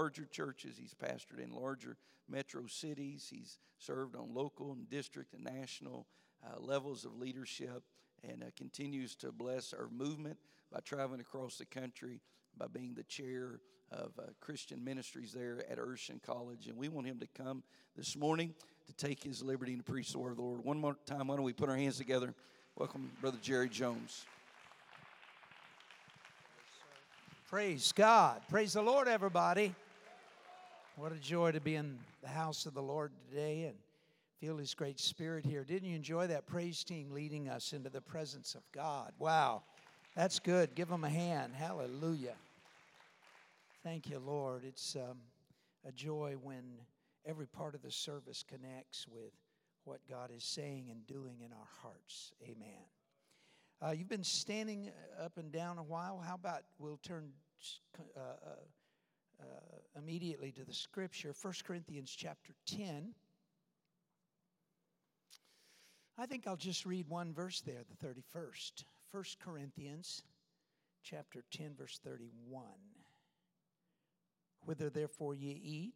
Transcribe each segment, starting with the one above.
larger churches. He's pastored in larger metro cities. He's served on local and district and national uh, levels of leadership and uh, continues to bless our movement by traveling across the country, by being the chair of uh, Christian ministries there at Urshan College. And we want him to come this morning to take his liberty and to preach the word of the Lord. One more time, why don't we put our hands together? Welcome, Brother Jerry Jones. Praise God. Praise the Lord, everybody. What a joy to be in the house of the Lord today and feel His great spirit here. Didn't you enjoy that praise team leading us into the presence of God? Wow, that's good. Give them a hand. Hallelujah. Thank you, Lord. It's um, a joy when every part of the service connects with what God is saying and doing in our hearts. Amen. Uh, you've been standing up and down a while. How about we'll turn uh, uh, uh, immediately to the scripture, 1 Corinthians chapter 10. I think I'll just read one verse there, the 31st. 1 Corinthians chapter 10, verse 31. Whether therefore ye eat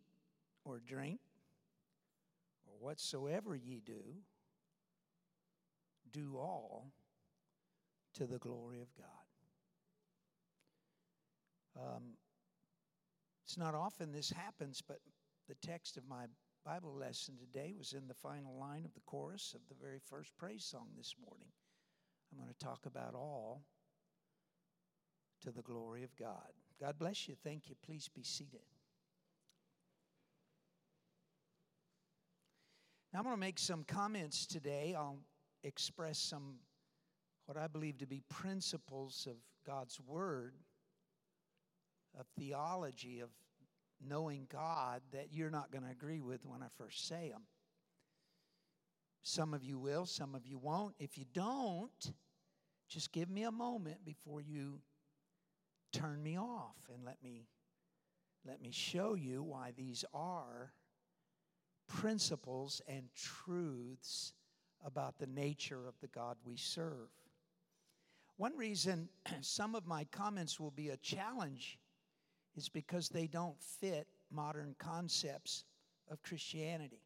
or drink, or whatsoever ye do, do all to the glory of God. Um, it's not often this happens, but the text of my Bible lesson today was in the final line of the chorus of the very first praise song this morning. I'm going to talk about all to the glory of God. God bless you. Thank you. Please be seated. Now, I'm going to make some comments today. I'll express some what I believe to be principles of God's Word, of theology, of knowing God that you're not going to agree with when I first say them. Some of you will, some of you won't. If you don't, just give me a moment before you turn me off and let me let me show you why these are principles and truths about the nature of the God we serve. One reason some of my comments will be a challenge is because they don't fit modern concepts of Christianity.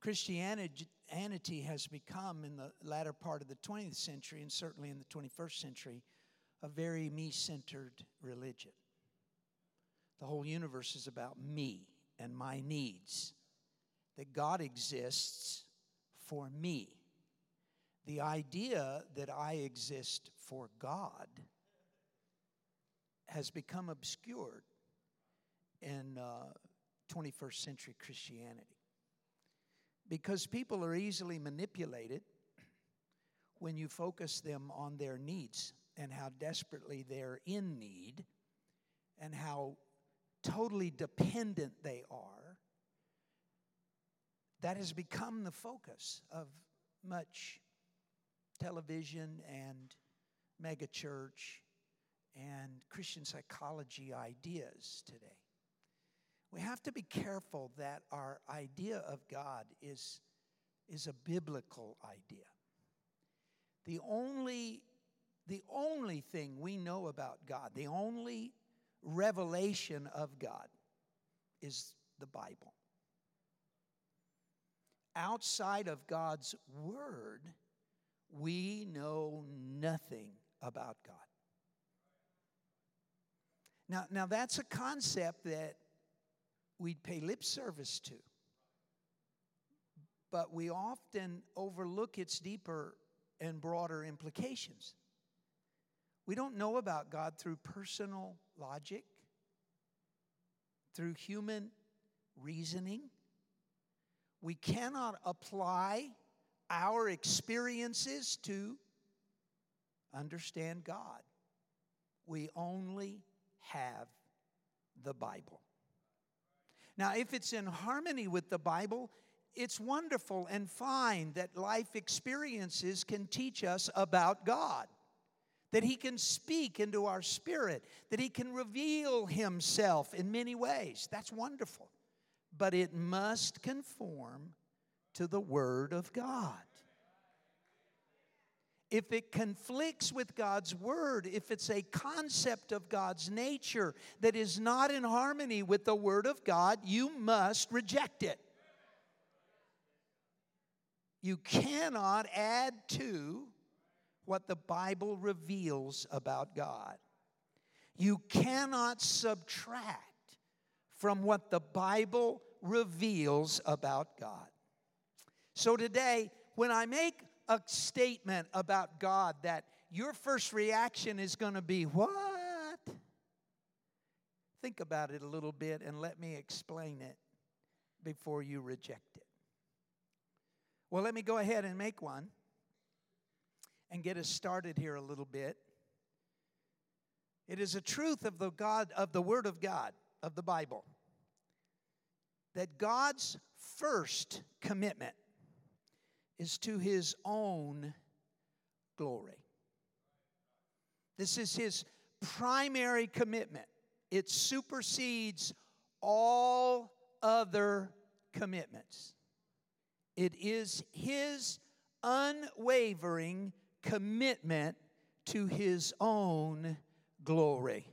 Christianity has become, in the latter part of the 20th century and certainly in the 21st century, a very me centered religion. The whole universe is about me and my needs, that God exists for me. The idea that I exist for God has become obscured in uh, 21st century Christianity because people are easily manipulated when you focus them on their needs and how desperately they're in need and how totally dependent they are. That has become the focus of much television and megachurch and Christian psychology ideas today. We have to be careful that our idea of God is, is a biblical idea. The only, the only thing we know about God, the only revelation of God is the Bible. Outside of God's Word, we know nothing about God. Now, now that's a concept that we'd pay lip service to. But we often overlook its deeper and broader implications. We don't know about God through personal logic, through human reasoning. We cannot apply our experiences to understand God. We only have the Bible. Now, if it's in harmony with the Bible, it's wonderful and fine that life experiences can teach us about God, that He can speak into our spirit, that He can reveal Himself in many ways. That's wonderful. But it must conform to the Word of God. If it conflicts with God's word, if it's a concept of God's nature that is not in harmony with the word of God, you must reject it. You cannot add to what the Bible reveals about God. You cannot subtract from what the Bible reveals about God. So today, when I make a statement about God that your first reaction is going to be, What? Think about it a little bit and let me explain it before you reject it. Well, let me go ahead and make one and get us started here a little bit. It is a truth of the God of the word of God of the Bible that God's first commitment is to his own glory. This is his primary commitment. It supersedes all other commitments. It is his unwavering commitment to his own glory.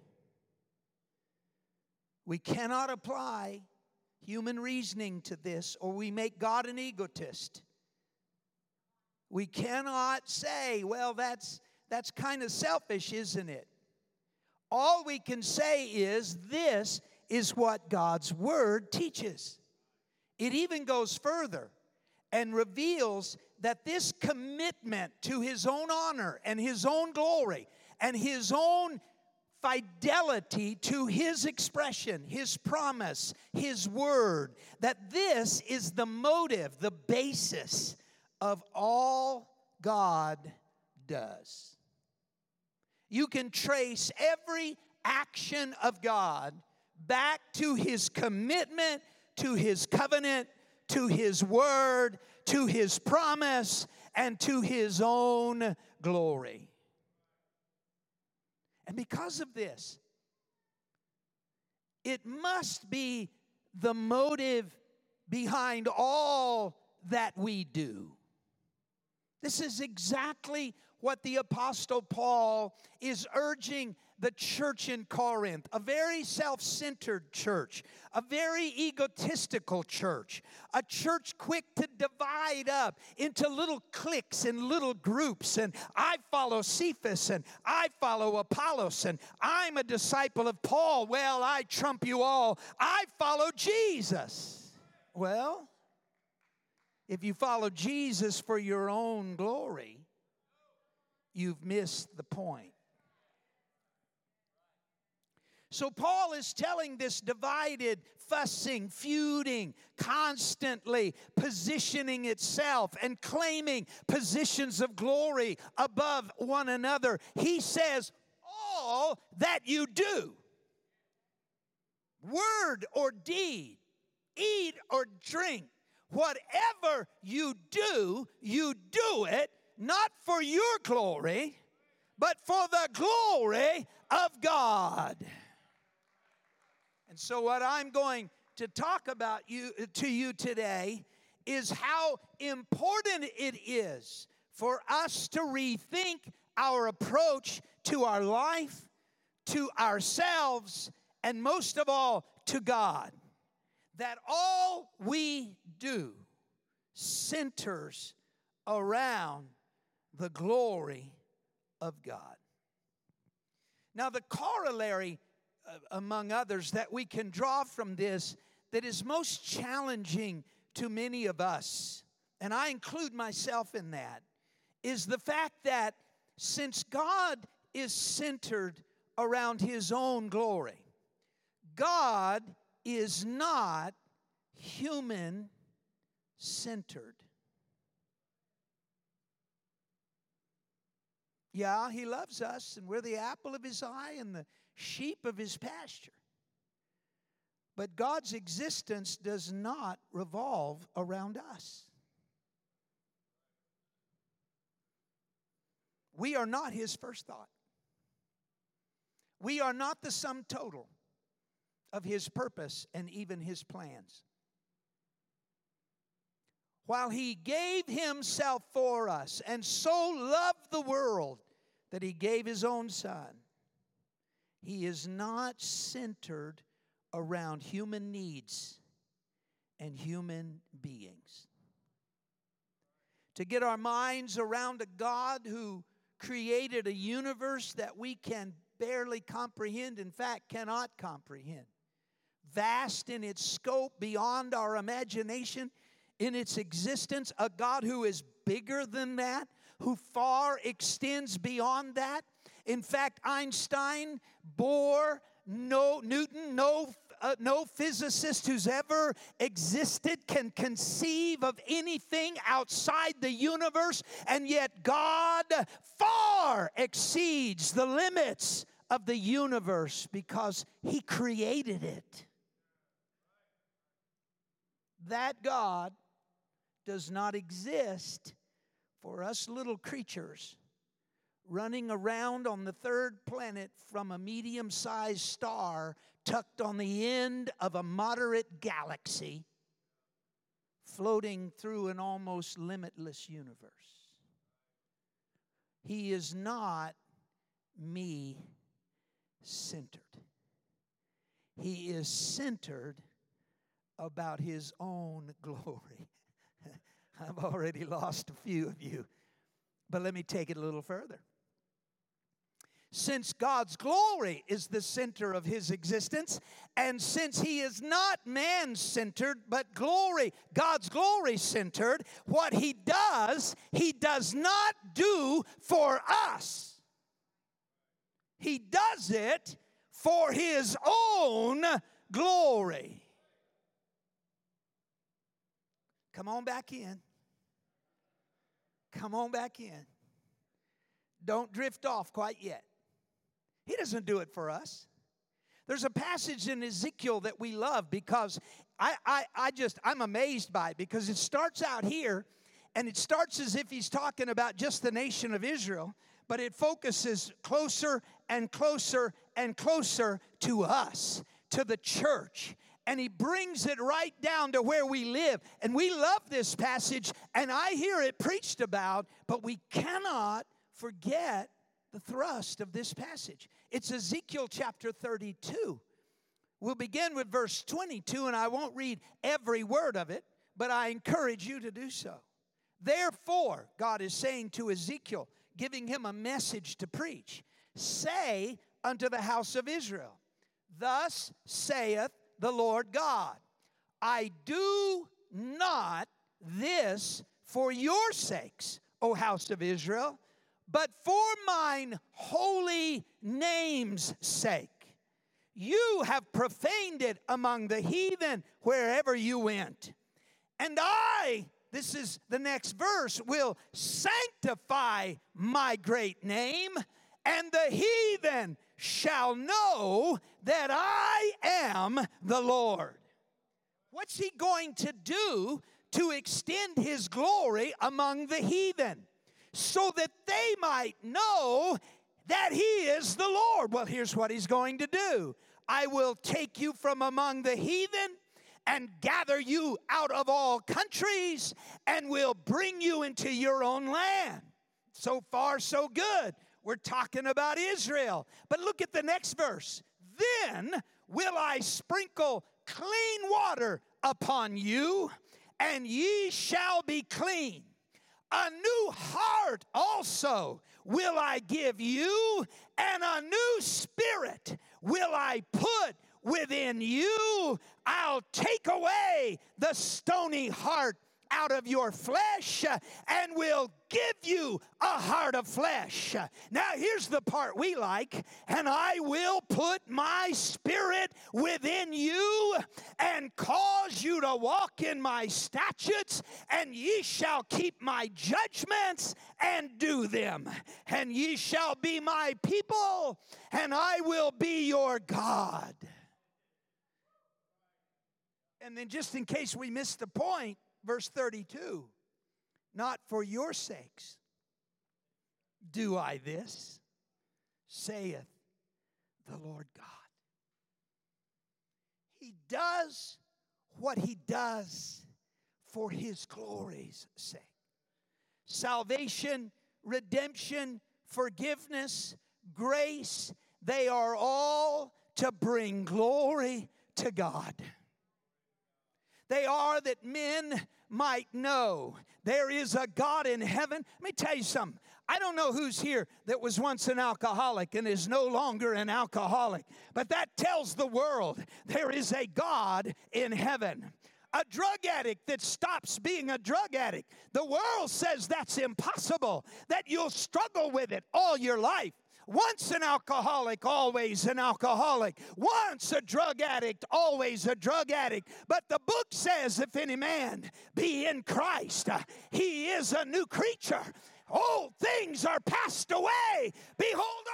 We cannot apply human reasoning to this or we make God an egotist. We cannot say, well, that's, that's kind of selfish, isn't it? All we can say is this is what God's Word teaches. It even goes further and reveals that this commitment to His own honor and His own glory and His own fidelity to His expression, His promise, His Word, that this is the motive, the basis of all God does. You can trace every action of God back to his commitment, to his covenant, to his word, to his promise, and to his own glory. And because of this, it must be the motive behind all that we do. This is exactly what the Apostle Paul is urging the church in Corinth, a very self centered church, a very egotistical church, a church quick to divide up into little cliques and little groups. And I follow Cephas and I follow Apollos and I'm a disciple of Paul. Well, I trump you all. I follow Jesus. Well, if you follow Jesus for your own glory, you've missed the point. So, Paul is telling this divided, fussing, feuding, constantly positioning itself and claiming positions of glory above one another. He says, All that you do, word or deed, eat or drink, whatever you do, you do it not for your glory, but for the glory of God. And so, what I'm going to talk about you to you today is how important it is for us to rethink our approach to our life, to ourselves, and most of all, to God that all we do centers around the glory of God. Now, the corollary, uh, among others, that we can draw from this that is most challenging to many of us, and I include myself in that, is the fact that since God is centered around His own glory, God is not human centered. Yeah, he loves us, and we're the apple of his eye and the sheep of his pasture. But God's existence does not revolve around us. We are not his first thought. We are not the sum total of his purpose and even his plans. while he gave himself for us and so loved the world that he gave his own son, he is not centered around human needs and human beings. To get our minds around a God who created a universe that we can barely comprehend, in fact, cannot comprehend. Vast in its scope, beyond our imagination, in its existence, a God who is bigger than that, who far extends beyond that. In fact, Einstein, Bohr, no Newton, no uh, no physicist who's ever existed can conceive of anything outside the universe, and yet God far exceeds the limits of the universe because He created it. That God does not exist for us little creatures running around on the third planet from a medium sized star tucked on the end of a moderate galaxy, floating through an almost limitless universe. He is not me centered. He is centered about his own glory. I've already lost a few of you, but let me take it a little further since God's glory is the center of his existence, and since he is not man centered, but glory, God's glory centered, what he does, he does not do for us. He does it for his own glory. Come on back in. Come on back in. Don't drift off quite yet. He doesn't do it for us. There's a passage in Ezekiel that we love because I, I, I just, I'm amazed by it because it starts out here and it starts as if he's talking about just the nation of Israel, but it focuses closer and closer and closer to us, to the church. And he brings it right down to where we live. And we love this passage, and I hear it preached about, but we cannot forget the thrust of this passage. It's Ezekiel chapter 32. We'll begin with verse 22, and I won't read every word of it, but I encourage you to do so. Therefore, God is saying to Ezekiel, giving him a message to preach Say unto the house of Israel, Thus saith the Lord God, I do not this for your sakes, O house of Israel but for mine holy name's sake. You have profaned it among the heathen wherever you went. And I, this is the next verse, will sanctify my great name, and the heathen shall know that I am the Lord. What's he going to do to extend his glory among the heathen? so that they might know that He is the Lord. Well, here's what He's going to do I will take you from among the heathen and gather you out of all countries and will bring you into your own land. So far, so good. We're talking about Israel. But look at the next verse. Then will I sprinkle clean water upon you, and ye shall be clean. A new heart also will I give you, and a new spirit will I put within you. I'll take away the stony heart out of your flesh uh, and will give you a heart of flesh. Now, here's the part we like, and I will put my spirit within you and cause you to walk in my statutes, and ye shall keep my judgments and do them. And ye shall be my people, and I will be your God. And then, just in case we missed the point, verse 32 Not for your sakes do I this, saith the Lord God. He does what he does for his glory's sake. Salvation, redemption, forgiveness, grace, they are all to bring glory to God. They are that men might know there is a God in heaven. Let me tell you something. I don't know who's here that was once an alcoholic and is no longer an alcoholic, but that tells the world there is a God in heaven. A drug addict that stops being a drug addict. The world says that's impossible, that you'll struggle with it all your life. Once an alcoholic, always an alcoholic. Once a drug addict, always a drug addict. But the book says, if any man be in Christ, he is a new creature. Old things are passed away. Behold,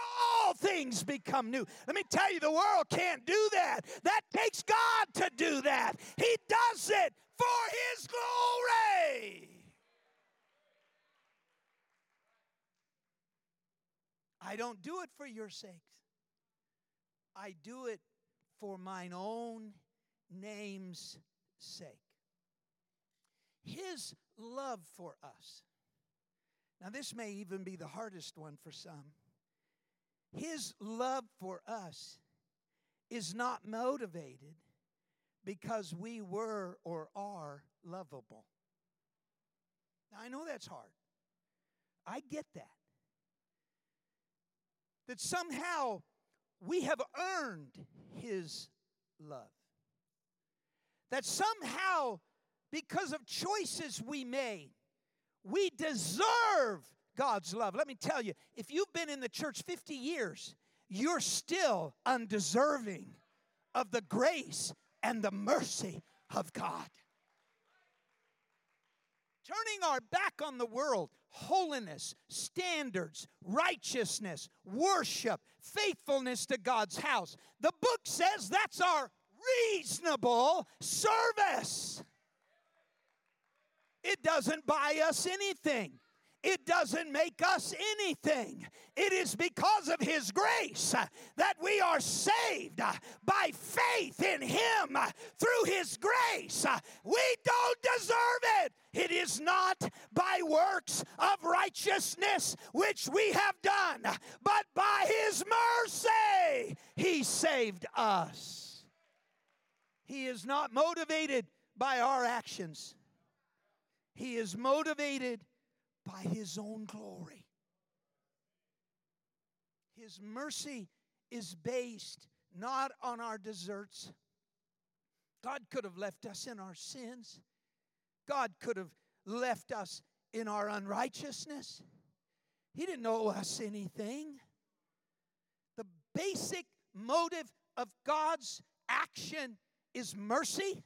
all things become new. Let me tell you, the world can't do that. That takes God to do that. He does it for His glory. I don't do it for your sakes. I do it for mine own name's sake. His love for us now, this may even be the hardest one for some. His love for us is not motivated because we were or are lovable. Now, I know that's hard. I get that. That somehow we have earned His love. That somehow, because of choices we made, we deserve God's love. Let me tell you, if you've been in the church 50 years, you're still undeserving of the grace and the mercy of God. Turning our back on the world, holiness, standards, righteousness, worship, faithfulness to God's house. The book says that's our reasonable service. It doesn't buy us anything. It doesn't make us anything. It is because of His grace that we are saved by faith in Him through His grace. We don't deserve it. It is not by works of righteousness which we have done, but by His mercy He saved us. He is not motivated by our actions. He is motivated by His own glory. His mercy is based not on our deserts. God could have left us in our sins. God could have left us in our unrighteousness. He didn't owe us anything. The basic motive of God's action is mercy,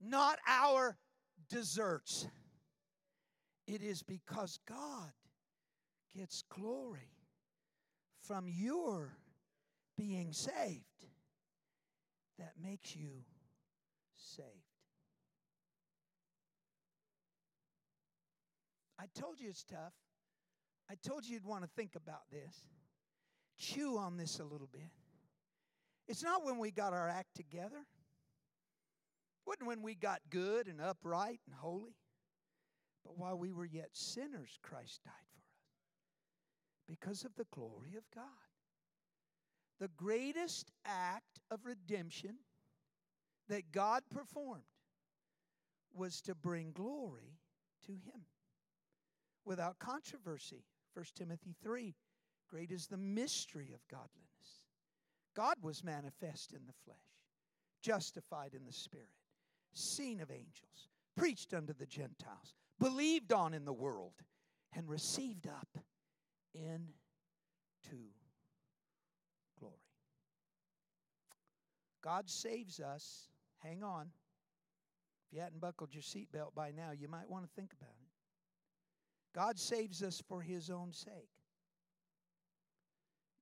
not our deserts. It is because God gets glory from your being saved that makes you saved. I told you it's tough. I told you you'd want to think about this. Chew on this a little bit. It's not when we got our act together. Wasn't when we got good and upright and holy, but while we were yet sinners, Christ died for us because of the glory of God. The greatest act of redemption that God performed was to bring glory to Him without controversy. 1 Timothy 3 Great is the mystery of godliness. God was manifest in the flesh, justified in the Spirit seen of angels, preached unto the Gentiles, believed on in the world, and received up into glory. God saves us. Hang on. If you hadn't buckled your seatbelt by now, you might want to think about it. God saves us for his own sake,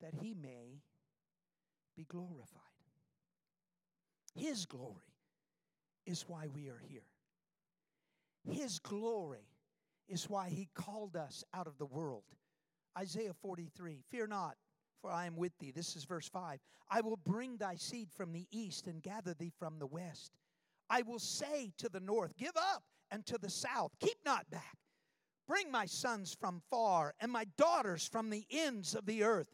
that he may be glorified. His glory is why we are here. His glory is why He called us out of the world. Isaiah 43 Fear not, for I am with thee. This is verse 5. I will bring thy seed from the east and gather thee from the west. I will say to the north, Give up, and to the south, Keep not back. Bring my sons from far and my daughters from the ends of the earth,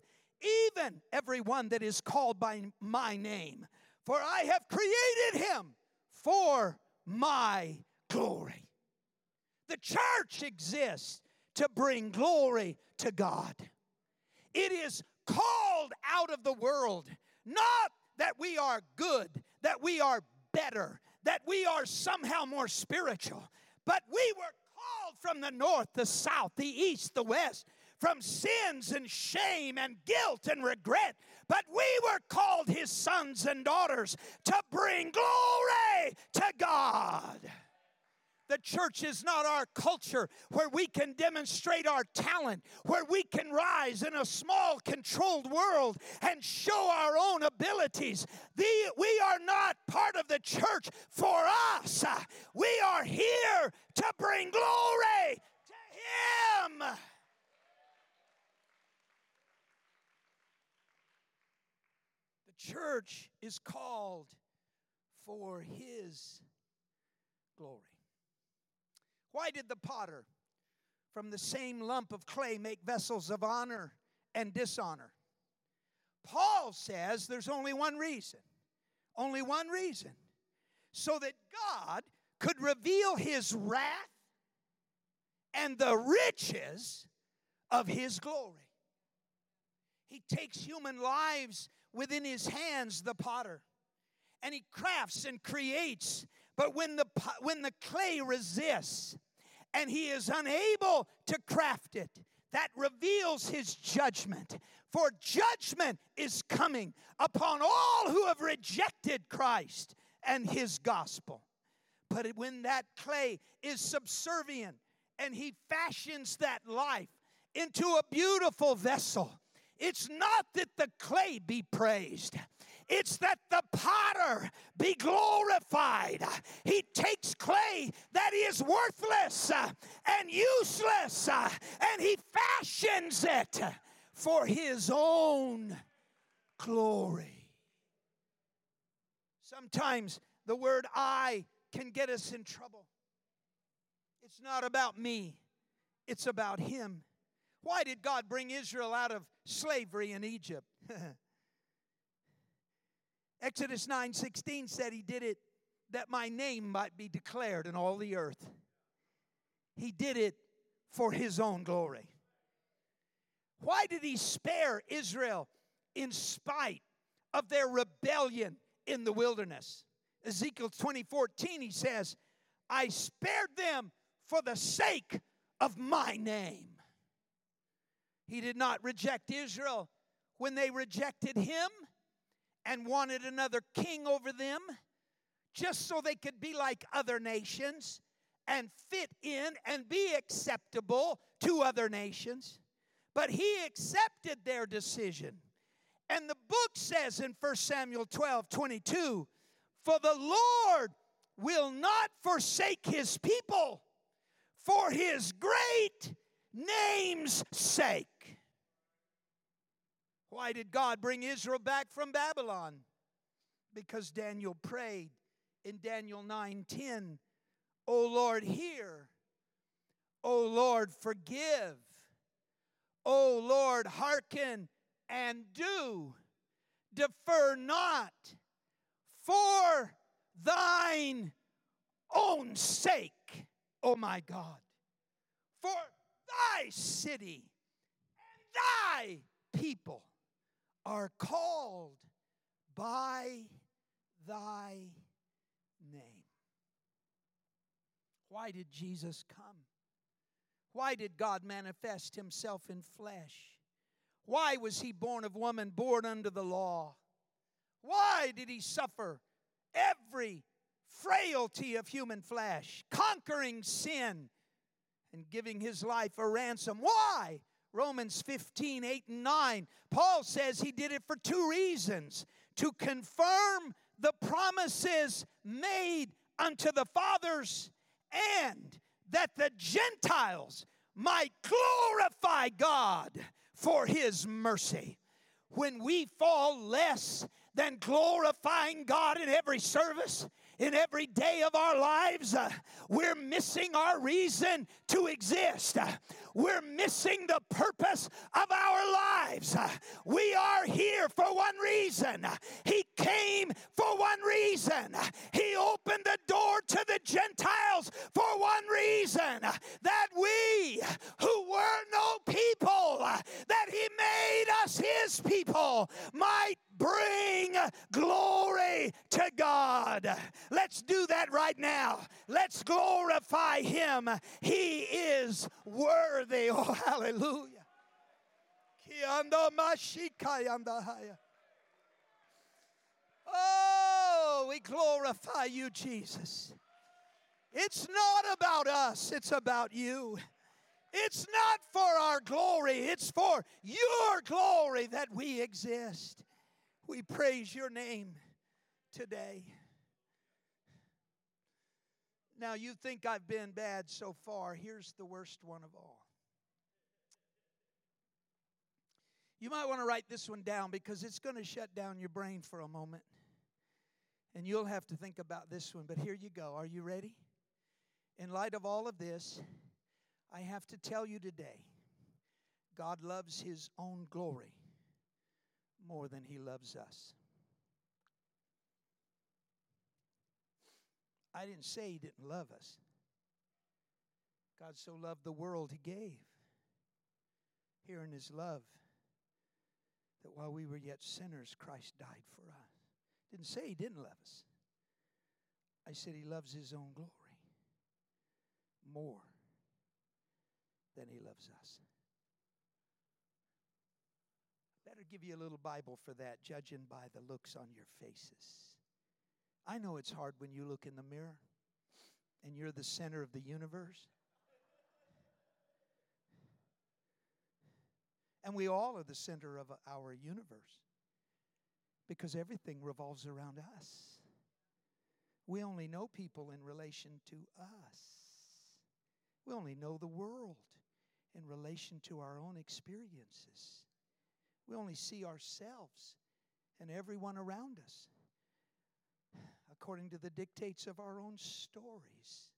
even every one that is called by my name. For I have created him for my glory. The church exists to bring glory to God. It is called out of the world, not that we are good, that we are better, that we are somehow more spiritual, but we were called from the north, the south, the east, the west, from sins and shame and guilt and regret. But we were called his sons and daughters to bring glory to God. The church is not our culture where we can demonstrate our talent, where we can rise in a small, controlled world and show our own abilities. The, we are not part of the church for us. We are here to bring glory to Him. The church is called for His glory. Why did the potter from the same lump of clay make vessels of honor and dishonor? Paul says there's only one reason. Only one reason. So that God could reveal his wrath and the riches of his glory. He takes human lives within his hands, the potter, and he crafts and creates but when the, when the clay resists and he is unable to craft it, that reveals his judgment. For judgment is coming upon all who have rejected Christ and his gospel. But when that clay is subservient and he fashions that life into a beautiful vessel, it's not that the clay be praised, it's that the potter be glorified. He takes clay that is worthless uh, and useless uh, and he fashions it for his own glory. Sometimes the word I can get us in trouble. It's not about me, it's about him. Why did God bring Israel out of slavery in Egypt? Exodus 9:16 said he did it that my name might be declared in all the earth. He did it for his own glory. Why did he spare Israel in spite of their rebellion in the wilderness? Ezekiel 20:14 he says, "I spared them for the sake of my name." He did not reject Israel when they rejected him and wanted another king over them just so they could be like other nations and fit in and be acceptable to other nations. But he accepted their decision. And the book says in 1 Samuel 12 22, For the Lord will not forsake his people for his great name's sake. Why did God bring Israel back from Babylon? Because Daniel prayed in Daniel 9:10, "O Lord, hear. O Lord, forgive. O Lord, hearken and do. Defer not for thine own sake, O my God, for thy city and thy people are called by thy name. Why did Jesus come? Why did God manifest himself in flesh? Why was he born of woman, born under the law? Why did he suffer every frailty of human flesh, conquering sin and giving his life a ransom? Why? Romans 15, 8, and 9. Paul says he did it for two reasons to confirm the promises made unto the fathers and that the Gentiles might glorify God for his mercy. When we fall less than glorifying God in every service, in every day of our lives, uh, we're missing our reason to exist. Uh, we're missing the purpose of our lives. Uh, we are here for one reason. He came for one reason. He opened the door to the Gentiles for one reason that we who were no people, that He made us His people, might bring glory to God. Let's do that right now. Let's glorify Him. He is worthy. Oh, hallelujah. Oh, we glorify you, Jesus. It's not about us, it's about you. It's not for our glory, it's for your glory that we exist. We praise your name today. Now, you think I've been bad so far. Here's the worst one of all. You might want to write this one down because it's going to shut down your brain for a moment. And you'll have to think about this one. But here you go. Are you ready? In light of all of this, I have to tell you today God loves His own glory more than he loves us. I didn't say he didn't love us. God so loved the world, he gave. Here in his love, that while we were yet sinners, Christ died for us. Didn't say he didn't love us. I said he loves his own glory more than he loves us give you a little Bible for that, judging by the looks on your faces. I know it's hard when you look in the mirror and you're the center of the universe. And we all are the center of our universe because everything revolves around us. We only know people in relation to us. We only know the world in relation to our own experiences. We only see ourselves and everyone around us according to the dictates of our own stories.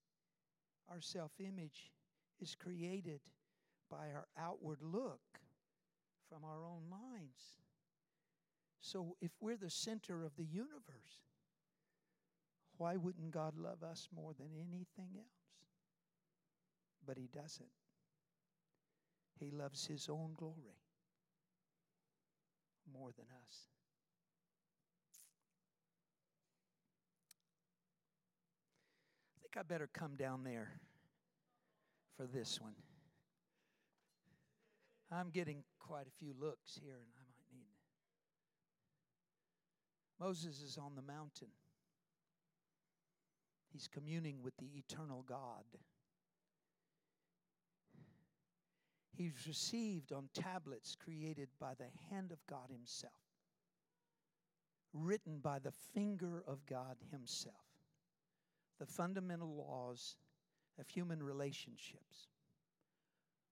Our self image is created by our outward look from our own minds. So, if we're the center of the universe, why wouldn't God love us more than anything else? But He doesn't. He loves His own glory more than us. I think I better come down there for this one. I'm getting quite a few looks here, and I might need. Moses is on the mountain. He's communing with the eternal God. He's received on tablets created by the hand of God Himself, written by the finger of God Himself. The fundamental laws of human relationships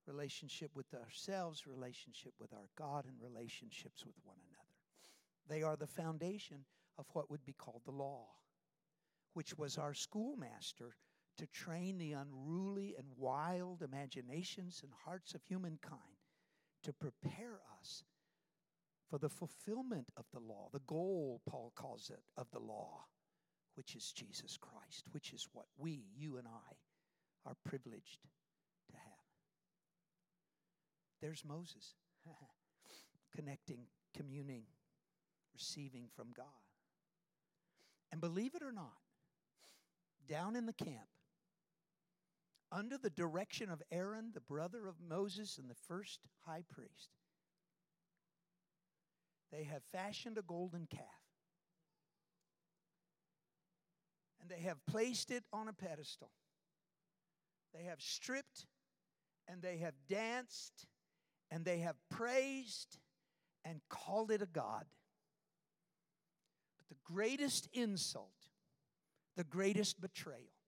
relationship with ourselves, relationship with our God, and relationships with one another. They are the foundation of what would be called the law, which was our schoolmaster to train the unruly and wild imaginations and hearts of humankind to prepare us for the fulfillment of the law, the goal, Paul calls it, of the law, which is Jesus Christ, which is what we, you and I, are privileged to have. There's Moses connecting, communing, receiving from God. And believe it or not, down in the camp, under the direction of Aaron, the brother of Moses and the first high priest, they have fashioned a golden calf. And they have placed it on a pedestal. They have stripped and they have danced and they have praised and called it a God. But the greatest insult, the greatest betrayal,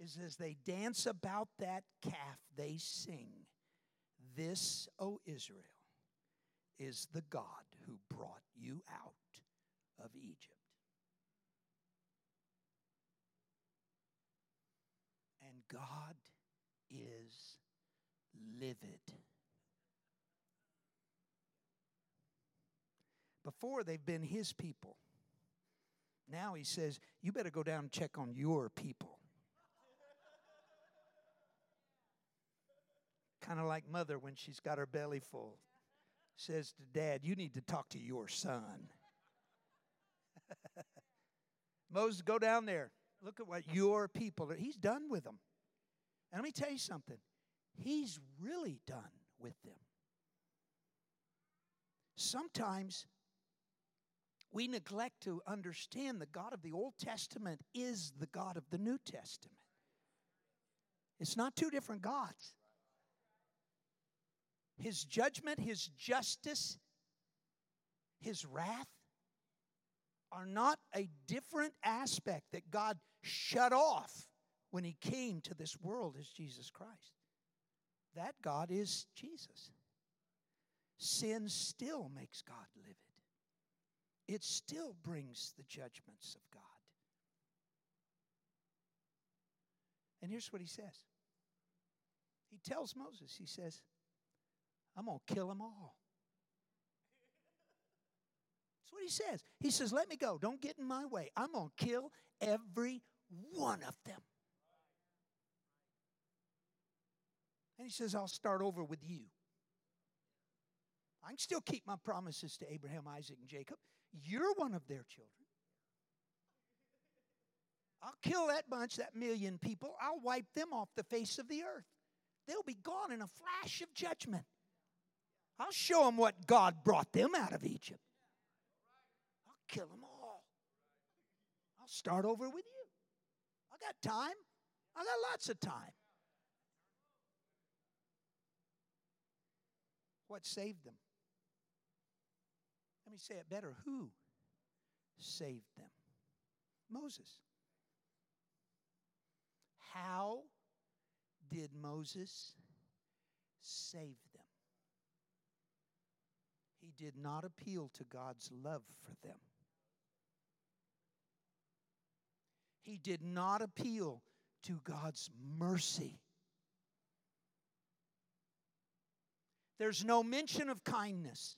is as they dance about that calf, they sing, This, O Israel, is the God who brought you out of Egypt. And God is livid. Before they've been his people. Now he says, You better go down and check on your people. Kind of like mother when she's got her belly full says to dad, You need to talk to your son. Moses, go down there. Look at what your people are. He's done with them. And let me tell you something. He's really done with them. Sometimes we neglect to understand the God of the Old Testament is the God of the New Testament. It's not two different gods. His judgment, His justice, His wrath are not a different aspect that God shut off when He came to this world as Jesus Christ. That God is Jesus. Sin still makes God livid, it still brings the judgments of God. And here's what He says He tells Moses, He says, I'm going to kill them all. That's what he says. He says, Let me go. Don't get in my way. I'm going to kill every one of them. And he says, I'll start over with you. I can still keep my promises to Abraham, Isaac, and Jacob. You're one of their children. I'll kill that bunch, that million people. I'll wipe them off the face of the earth. They'll be gone in a flash of judgment. I'll show them what God brought them out of Egypt. I'll kill them all. I'll start over with you. I got time. I got lots of time. What saved them? Let me say it better. Who saved them? Moses. How did Moses save them? Did not appeal to God's love for them. He did not appeal to God's mercy. There's no mention of kindness.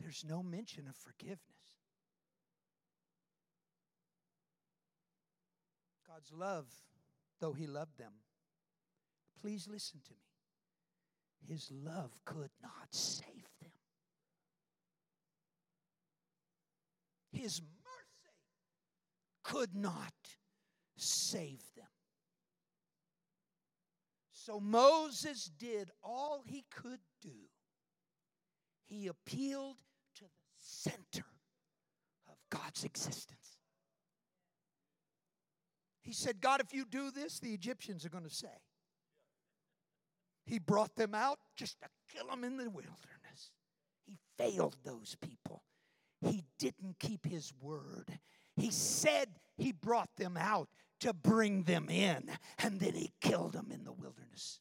There's no mention of forgiveness. God's love, though He loved them, please listen to me. His love could not save them. His mercy could not save them. So Moses did all he could do. He appealed to the center of God's existence. He said, God, if you do this, the Egyptians are going to say, he brought them out just to kill them in the wilderness. He failed those people. He didn't keep his word. He said he brought them out to bring them in, and then he killed them in the wilderness.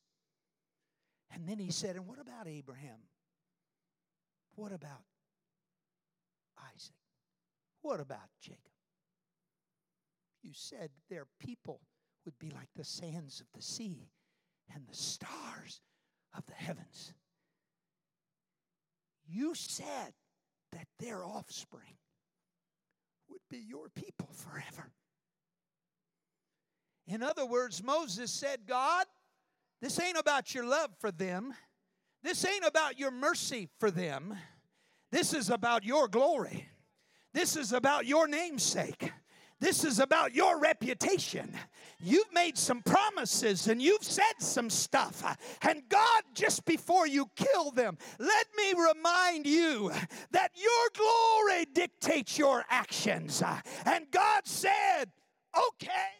And then he said, And what about Abraham? What about Isaac? What about Jacob? You said their people would be like the sands of the sea and the stars of the heavens. You said that their offspring would be your people forever. In other words, Moses said, God, this ain't about your love for them. This ain't about your mercy for them. This is about your glory. This is about your namesake. This is about your reputation. You've made some promises and you've said some stuff. And God, just before you kill them, let me remind you that your glory dictates your actions. And God said, okay.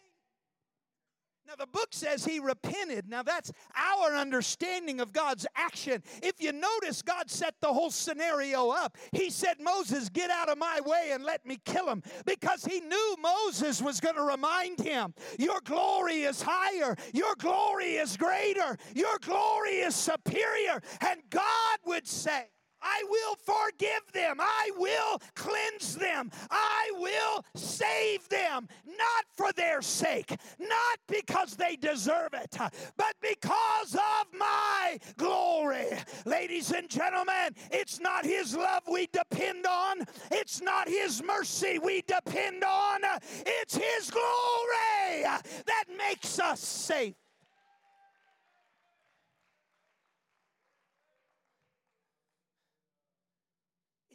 Now, the book says he repented. Now, that's our understanding of God's action. If you notice, God set the whole scenario up. He said, Moses, get out of my way and let me kill him because he knew Moses was going to remind him, Your glory is higher, your glory is greater, your glory is superior. And God would say, I will forgive them. I will cleanse them. I will save them, not for their sake, not because they deserve it, but because of my glory. Ladies and gentlemen, it's not His love we depend on, it's not His mercy we depend on, it's His glory that makes us safe.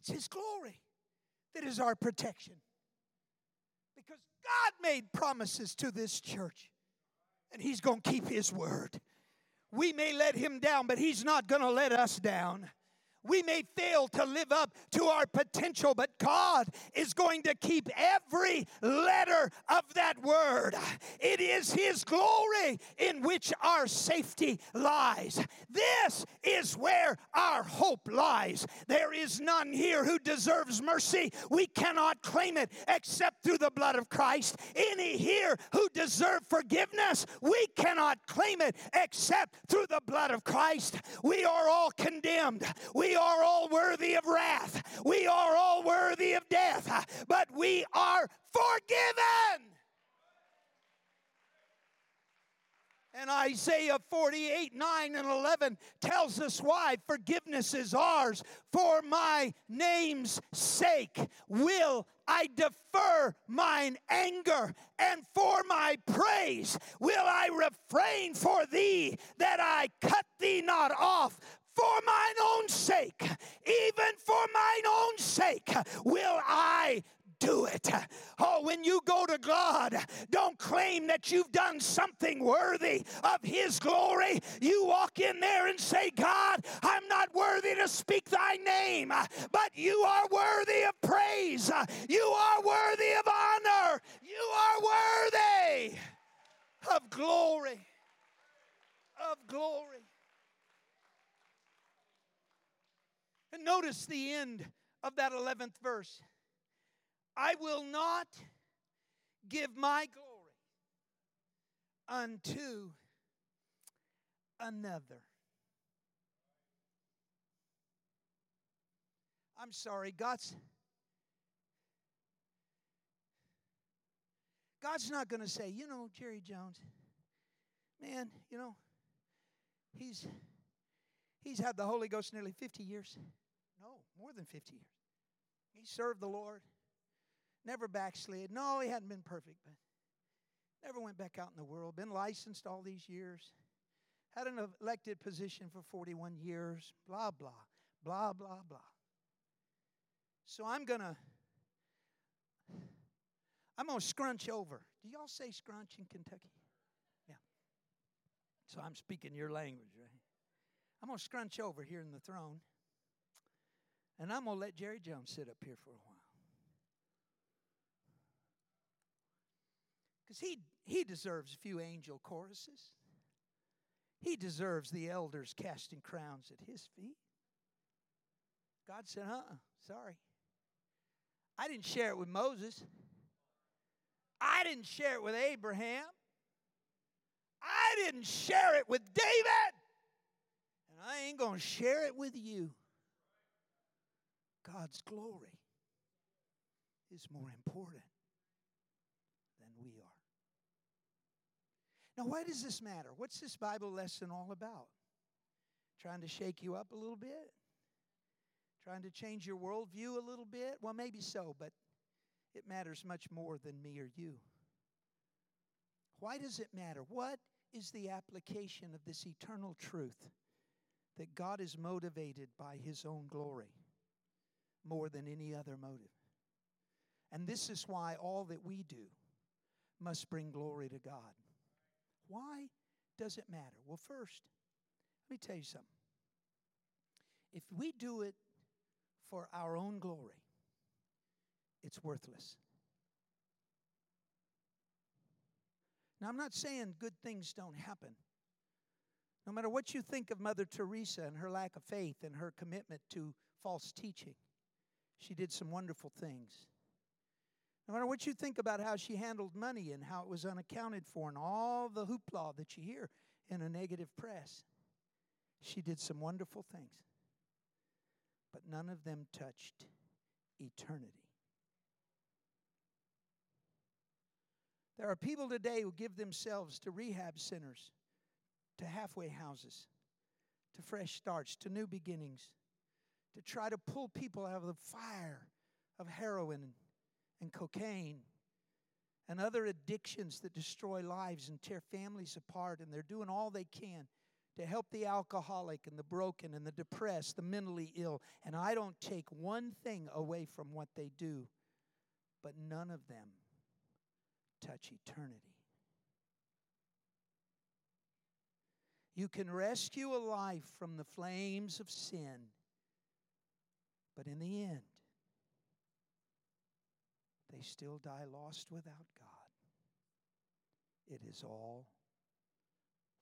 It's His glory that is our protection. Because God made promises to this church, and He's going to keep His word. We may let Him down, but He's not going to let us down. We may fail to live up to our potential, but God is going to keep every letter of that word. It is His glory in which our safety lies. This is where our hope lies. There is none here who deserves mercy. We cannot claim it except through the blood of Christ. Any here who deserve forgiveness, we cannot claim it except through the blood of Christ. We are all condemned. We are all worthy of wrath. We are all worthy of death, but we are forgiven. And Isaiah 48, 9 and 11 tells us why forgiveness is ours. For my name's sake will I defer mine anger, and for my praise will I refrain for thee, that I cut thee not off for mine own sake, even for mine own sake, will I do it. Oh, when you go to God, don't claim that you've done something worthy of His glory. You walk in there and say, God, I'm not worthy to speak thy name, but you are worthy of praise. You are worthy of honor. You are worthy of glory. Of glory. And notice the end of that 11th verse. I will not give my glory unto another. I'm sorry, God's God's not going to say, you know, Jerry Jones, man, you know, he's he's had the Holy Ghost nearly 50 years. No, more than 50 years. He served the Lord, never backslid. No, he hadn't been perfect, but never went back out in the world. Been licensed all these years. Had an elected position for 41 years. Blah, blah, blah, blah, blah. So I'm going to. I'm going to scrunch over. Do y'all say scrunch in Kentucky? Yeah. So I'm speaking your language, right? I'm going to scrunch over here in the throne. And I'm going to let Jerry Jones sit up here for a while. Because he, he deserves a few angel choruses. He deserves the elders casting crowns at his feet. God said, uh uh sorry. I didn't share it with Moses. I didn't share it with Abraham. I didn't share it with David. And I ain't going to share it with you. God's glory is more important than we are. Now, why does this matter? What's this Bible lesson all about? Trying to shake you up a little bit? Trying to change your worldview a little bit? Well, maybe so, but it matters much more than me or you. Why does it matter? What is the application of this eternal truth that God is motivated by His own glory? More than any other motive. And this is why all that we do must bring glory to God. Why does it matter? Well, first, let me tell you something. If we do it for our own glory, it's worthless. Now, I'm not saying good things don't happen. No matter what you think of Mother Teresa and her lack of faith and her commitment to false teaching, she did some wonderful things. No matter what you think about how she handled money and how it was unaccounted for and all the hoopla that you hear in a negative press, she did some wonderful things. but none of them touched eternity. There are people today who give themselves to rehab centers, to halfway houses, to fresh starts, to new beginnings, to try to pull people out of the fire of heroin and cocaine and other addictions that destroy lives and tear families apart. And they're doing all they can to help the alcoholic and the broken and the depressed, the mentally ill. And I don't take one thing away from what they do, but none of them touch eternity. You can rescue a life from the flames of sin, but in the end, they still die lost without God. It is all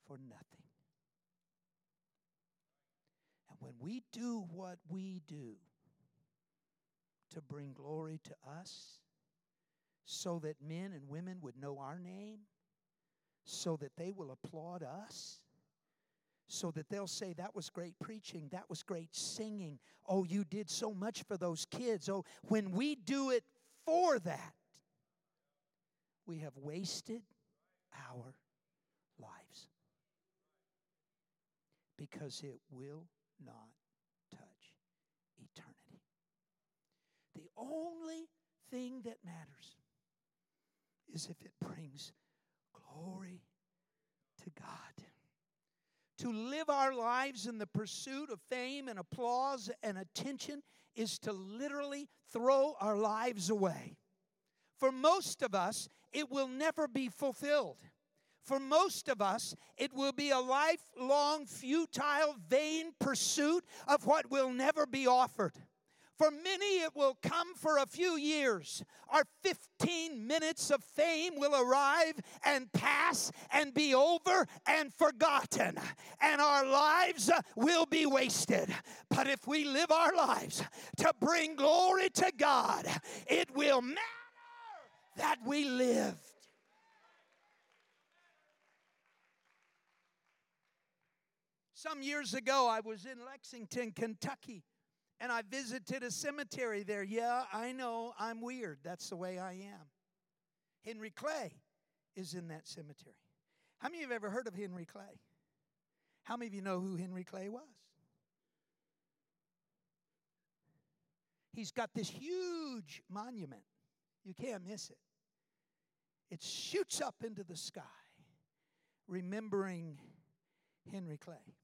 for nothing. And when we do what we do to bring glory to us, so that men and women would know our name, so that they will applaud us, so that they'll say, That was great preaching, that was great singing. Oh, you did so much for those kids. Oh, when we do it for that, we have wasted our lives because it will not touch eternity. The only thing that matters is if it brings glory to God. To live our lives in the pursuit of fame and applause and attention is to literally throw our lives away. For most of us, it will never be fulfilled. For most of us, it will be a lifelong, futile, vain pursuit of what will never be offered. For many, it will come for a few years. Our 15 minutes of fame will arrive and pass and be over and forgotten, and our lives uh, will be wasted. But if we live our lives to bring glory to God, it will matter that we lived. Some years ago, I was in Lexington, Kentucky and I visited a cemetery there. Yeah, I know I'm weird. That's the way I am. Henry Clay is in that cemetery. How many of you have ever heard of Henry Clay? How many of you know who Henry Clay was? He's got this huge monument. You can't miss it. It shoots up into the sky, remembering Henry Clay.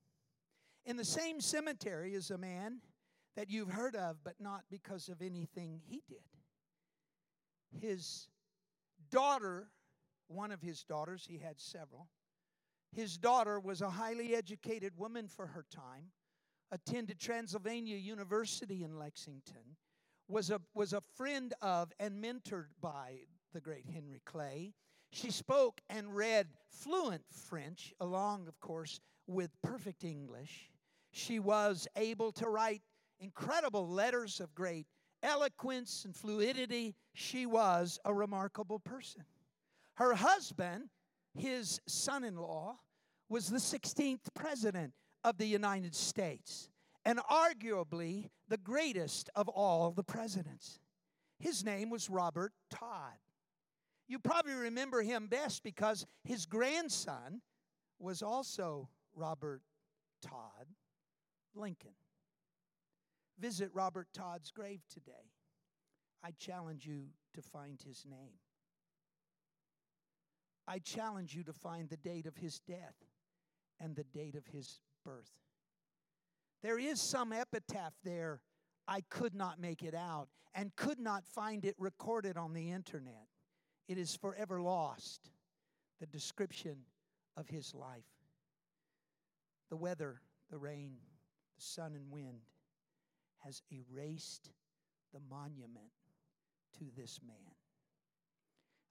In the same cemetery is a man that you've heard of, but not because of anything he did. His daughter, one of his daughters, he had several, his daughter was a highly educated woman for her time, attended Transylvania University in Lexington, was a, was a friend of and mentored by the great Henry Clay. She spoke and read fluent French, along, of course, with perfect English. She was able to write incredible letters of great eloquence and fluidity. She was a remarkable person. Her husband, his son in law, was the 16th president of the United States and arguably the greatest of all the presidents. His name was Robert Todd. You probably remember him best because his grandson was also Robert Todd Lincoln. Visit Robert Todd's grave today. I challenge you to find his name. I challenge you to find the date of his death and the date of his birth. There is some epitaph there. I could not make it out and could not find it recorded on the internet. It is forever lost, the description of his life. The weather, the rain, the sun and wind has erased the monument to this man.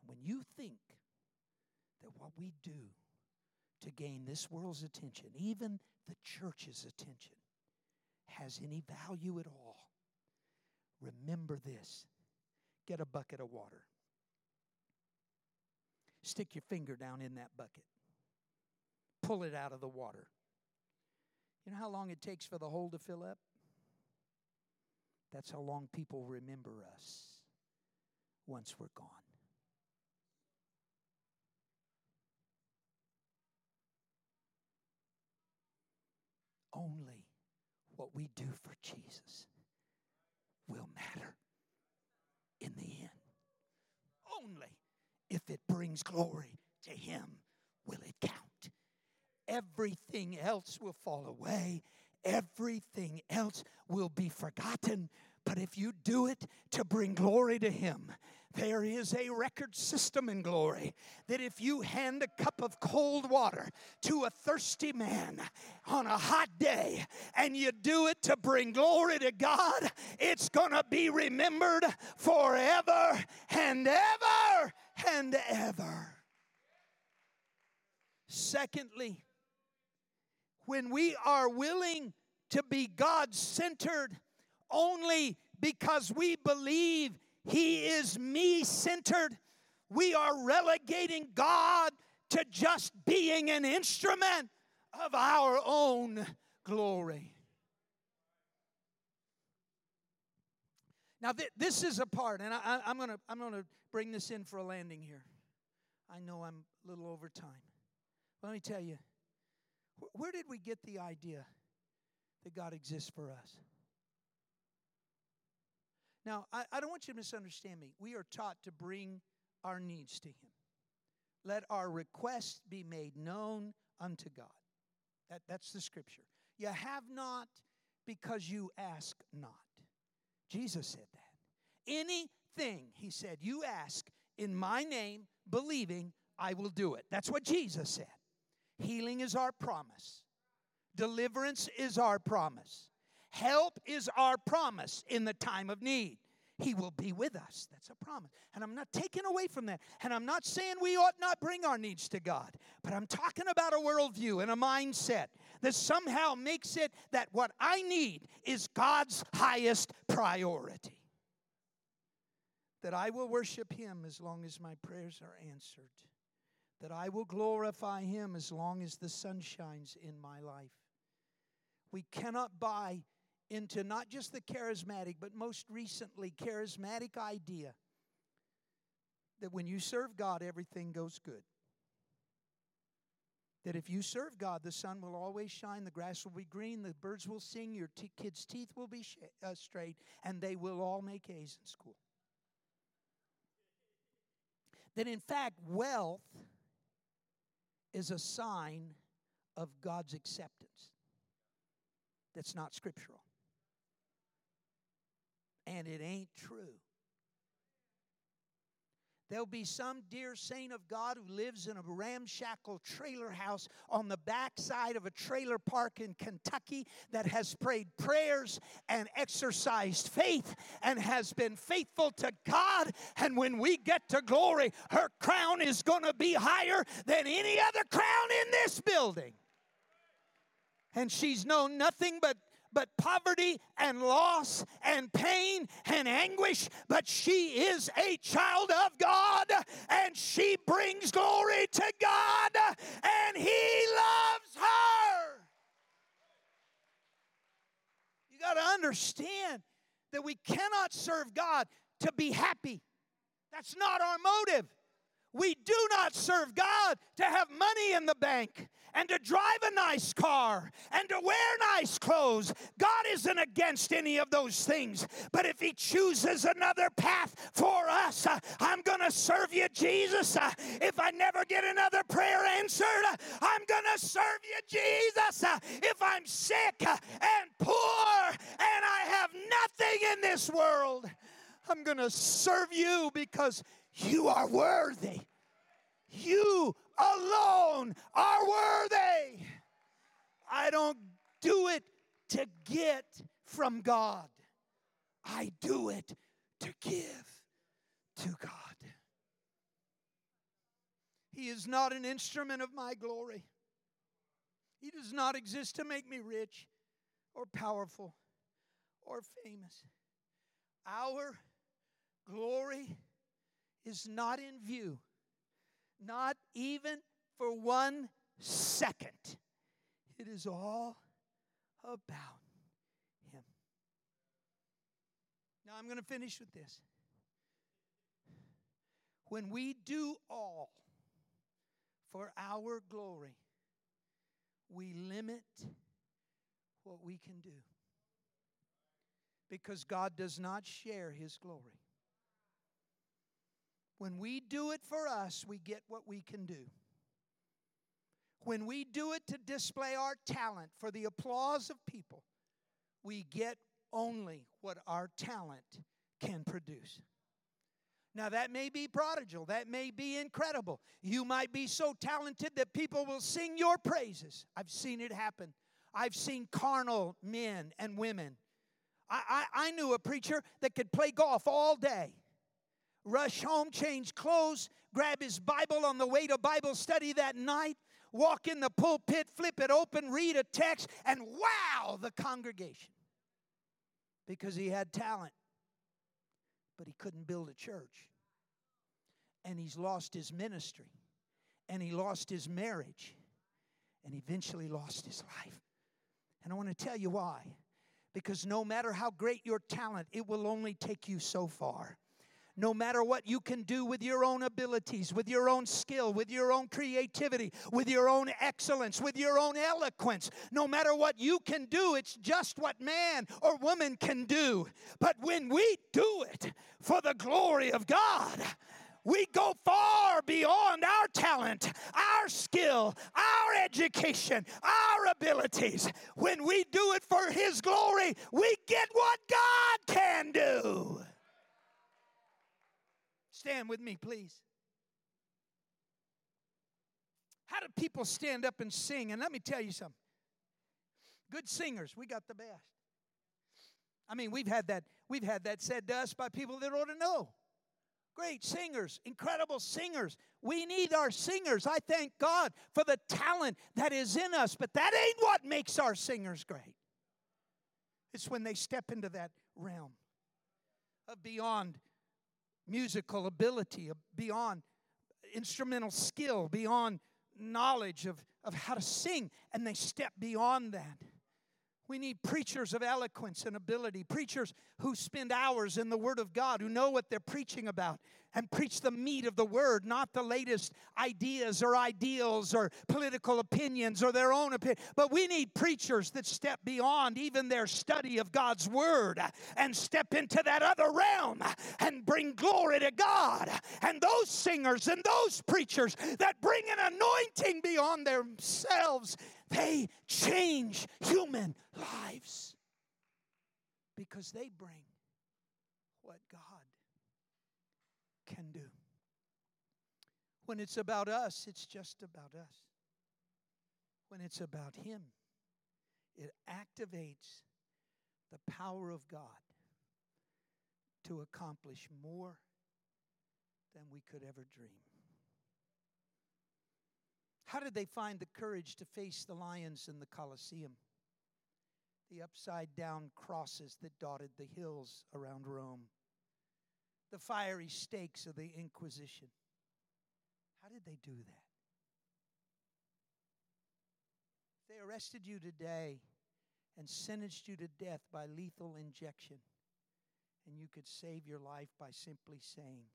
When you think that what we do to gain this world's attention, even the church's attention, has any value at all, remember this get a bucket of water. Stick your finger down in that bucket. Pull it out of the water. You know how long it takes for the hole to fill up? That's how long people remember us once we're gone. Only what we do for Jesus will matter in the end. Only if it brings glory to Him will it count. Everything else will fall away, everything else will be forgotten. But if you do it to bring glory to Him, there is a record system in glory that if you hand a cup of cold water to a thirsty man on a hot day and you do it to bring glory to God, it's going to be remembered forever and ever and ever. Secondly, when we are willing to be God centered only because we believe He is me centered, we are relegating God to just being an instrument of our own glory. Now, th- this is a part, and I, am going to I'm going to bring this in for a landing here. I know I'm a little over time. Let me tell you, where did we get the idea that God exists for us? Now, I, I don't want you to misunderstand me. We are taught to bring our needs to Him. Let our requests be made known unto God. That, that's the scripture. You have not because you ask not. Jesus said that. Anything, he said, you ask in my name, believing, I will do it. That's what Jesus said. Healing is our promise, deliverance is our promise, help is our promise in the time of need. He will be with us. That's a promise. And I'm not taking away from that. And I'm not saying we ought not bring our needs to God, but I'm talking about a worldview and a mindset that somehow makes it that what I need is God's highest priority. That I will worship Him as long as my prayers are answered. That I will glorify Him as long as the sun shines in my life. We cannot buy into not just the charismatic, but most recently, charismatic idea that when you serve God, everything goes good. That if you serve God, the sun will always shine, the grass will be green, the birds will sing, your t- kids' teeth will be sh- uh, straight, and they will all make A's in school. That in fact, wealth is a sign of God's acceptance. That's not scriptural and it ain't true. There'll be some dear saint of God who lives in a ramshackle trailer house on the backside of a trailer park in Kentucky that has prayed prayers and exercised faith and has been faithful to God. And when we get to glory, her crown is going to be higher than any other crown in this building. And she's known nothing but but poverty and loss and pain and anguish, but she is a child of God and she brings glory to God and He loves her. You got to understand that we cannot serve God to be happy. That's not our motive. We do not serve God to have money in the bank and to drive a nice car and to wear nice clothes. God isn't against any of those things. But if He chooses another path for us, uh, I'm going to serve you, Jesus. Uh, if I never get another prayer answered, uh, I'm going to serve you, Jesus. Uh, if I'm sick uh, and poor and I have nothing in this world, I'm going to serve you because you are worthy. You alone are worthy. I don't do it to get from God, I do it to give to God. He is not an instrument of my glory. He does not exist to make me rich or powerful or famous. Our glory is not in view not even for one second. It is all about Him. Now I'm going to finish with this. When we do all for our glory, we limit what we can do. Because God does not share his glory. When we do it for us, we get what we can do. When we do it to display our talent for the applause of people, we get only what our talent can produce. Now, that may be prodigal, that may be incredible. You might be so talented that people will sing your praises. I've seen it happen. I've seen carnal men and women. I, I, I knew a preacher that could play golf all day, rush home, change clothes, grab his Bible on the way to Bible study that night, walk in the pulpit, flip it open, read a text, and wow, the congregation. Because he had talent but he couldn't build a church. And he's lost his ministry, and he lost his marriage, and eventually lost his life. And I want to tell you why. Because no matter how great your talent, it will only take you so far no matter what you can do with your own abilities, with your own skill, with your own creativity, with your own excellence, with your own eloquence, no matter what you can do, it's just what man or woman can do. But when we do it for the glory of God, we go far beyond our talent, our skill, our education, our abilities. When we do it for His glory, we get what God can do. Stand with me, please. How do people stand up and sing? And let me tell you something. Good singers, we got the best. I mean, we've had that, we've had that said to us by people that ought to know. Great singers, incredible singers. We need our singers. I thank God for the talent that is in us, but that ain't what makes our singers great. It's when they step into that realm of beyond musical ability, uh, beyond instrumental skill, beyond knowledge of, of how to sing, and they step beyond that. We need preachers of eloquence and ability, preachers who spend hours in the Word of God, who know what they're preaching about, and preach the meat of the Word, not the latest ideas or ideals or political opinions or their own opinion. But we need preachers that step beyond even their study of God's Word and step into that other realm and bring glory to God. And those singers and those preachers that bring an anointing beyond themselves they change human lives because they bring what God can do. When it's about us, it's just about us. When it's about Him, it activates the power of God to accomplish more than we could ever dream. How did they find the courage to face the lions in the Colosseum? The upside down crosses that dotted the hills around Rome, the fiery stakes of the Inquisition. How did they do that? If they arrested you today and sentenced you to death by lethal injection, and you could save your life by simply saying,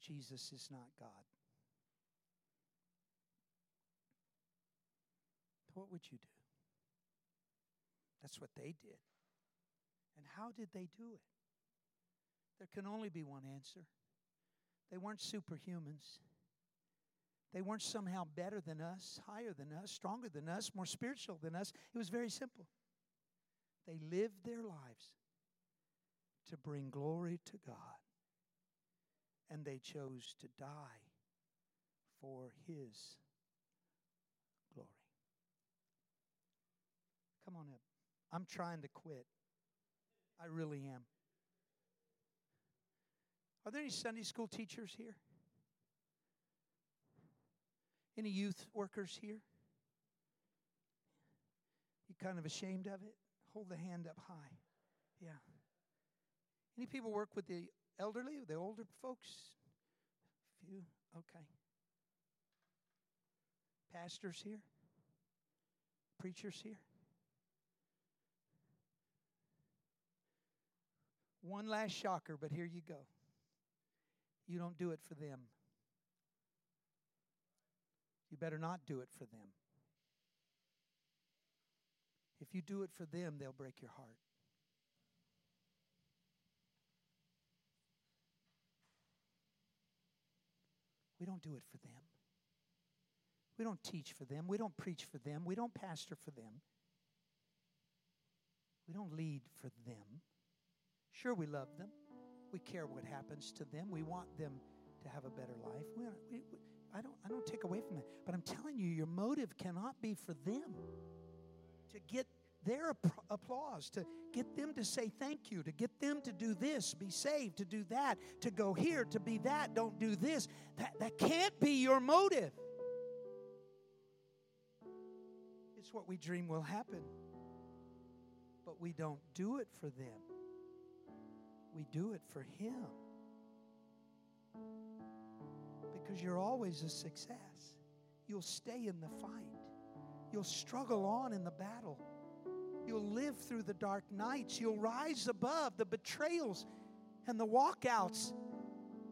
Jesus is not God. what would you do? That's what they did. And how did they do it? There can only be one answer. They weren't superhumans. They weren't somehow better than us, higher than us, stronger than us, more spiritual than us. It was very simple. They lived their lives to bring glory to God, and they chose to die for His glory. Come on up. I'm trying to quit. I really am. Are there any Sunday school teachers here? Any youth workers here? You kind of ashamed of it? Hold the hand up high. Yeah. Any people work with the elderly, the older folks? Few. Okay. Pastors here? Preachers here? One last shocker, but here you go. You don't do it for them. You better not do it for them. If you do it for them, they'll break your heart. We don't do it for them. We don't teach for them. We don't preach for them. We don't pastor for them. We don't lead for them. Sure, we love them. We care what happens to them. We want them to have a better life. We, we, we, I, don't, I don't take away from that. But I'm telling you, your motive cannot be for them to get their applause, to get them to say thank you, to get them to do this, be saved, to do that, to go here, to be that, don't do this. That, that can't be your motive. It's what we dream will happen, but we don't do it for them, we do it for Him. Because you're always a success. You'll stay in the fight. You'll struggle on in the battle You'll live through the dark nights. You'll rise above the betrayals and the walkouts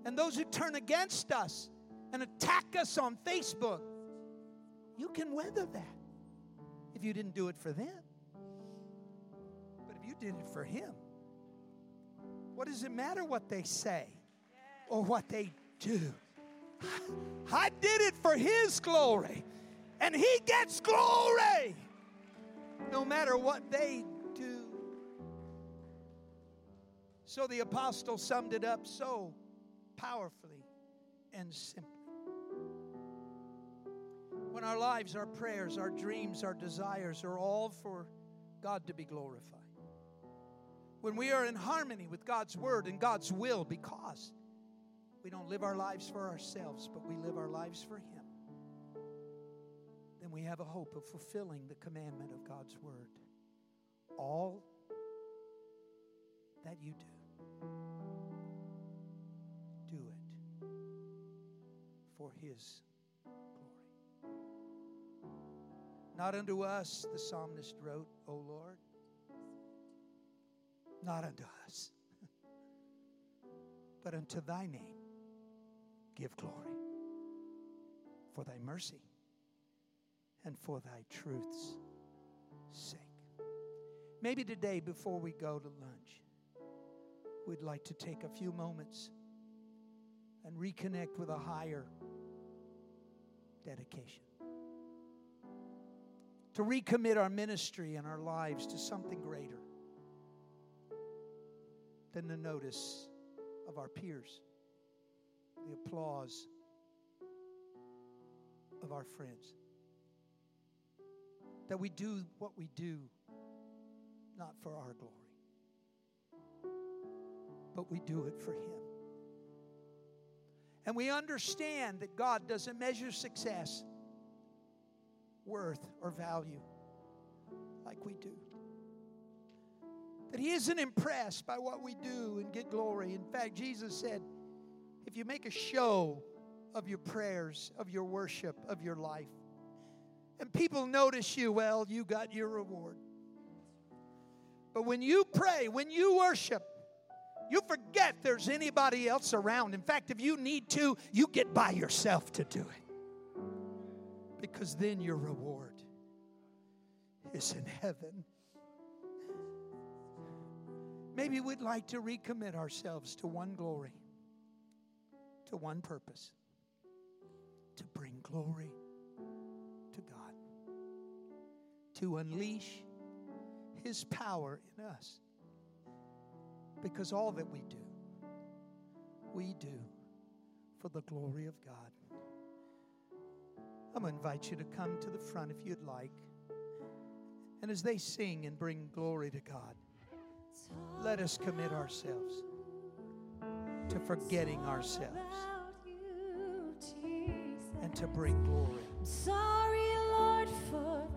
and those who turn against us and attack us on Facebook. You can weather that if you didn't do it for them. But if you did it for Him, what does it matter what they say or what they do? I did it for His glory, and He gets glory no matter what they do. So the apostle summed it up so powerfully and simply. When our lives, our prayers, our dreams, our desires are all for God to be glorified. When we are in harmony with God's word and God's will because we don't live our lives for ourselves, but we live our lives for Him then we have a hope of fulfilling the commandment of God's word. All that you do, do it for His glory. Not unto us, the psalmist wrote, O Lord, not unto us, but unto thy name give glory for thy mercy and for thy truth's sake. Maybe today, before we go to lunch, we'd like to take a few moments and reconnect with a higher dedication. To recommit our ministry and our lives to something greater than the notice of our peers, the applause of our friends that we do what we do not for our glory, but we do it for Him. And we understand that God doesn't measure success, worth, or value like we do. That He isn't impressed by what we do and get glory. In fact, Jesus said, if you make a show of your prayers, of your worship, of your life, and people notice you, well, you got your reward. But when you pray, when you worship, you forget there's anybody else around. In fact, if you need to, you get by yourself to do it. Because then your reward is in heaven. Maybe we'd like to recommit ourselves to one glory, to one purpose to bring glory to God, to unleash His power in us. Because all that we do, we do for the glory of God. I'm going to invite you to come to the front if you'd like. And as they sing and bring glory to God, let us commit ourselves to forgetting ourselves and to bring glory. sorry, Lord, for.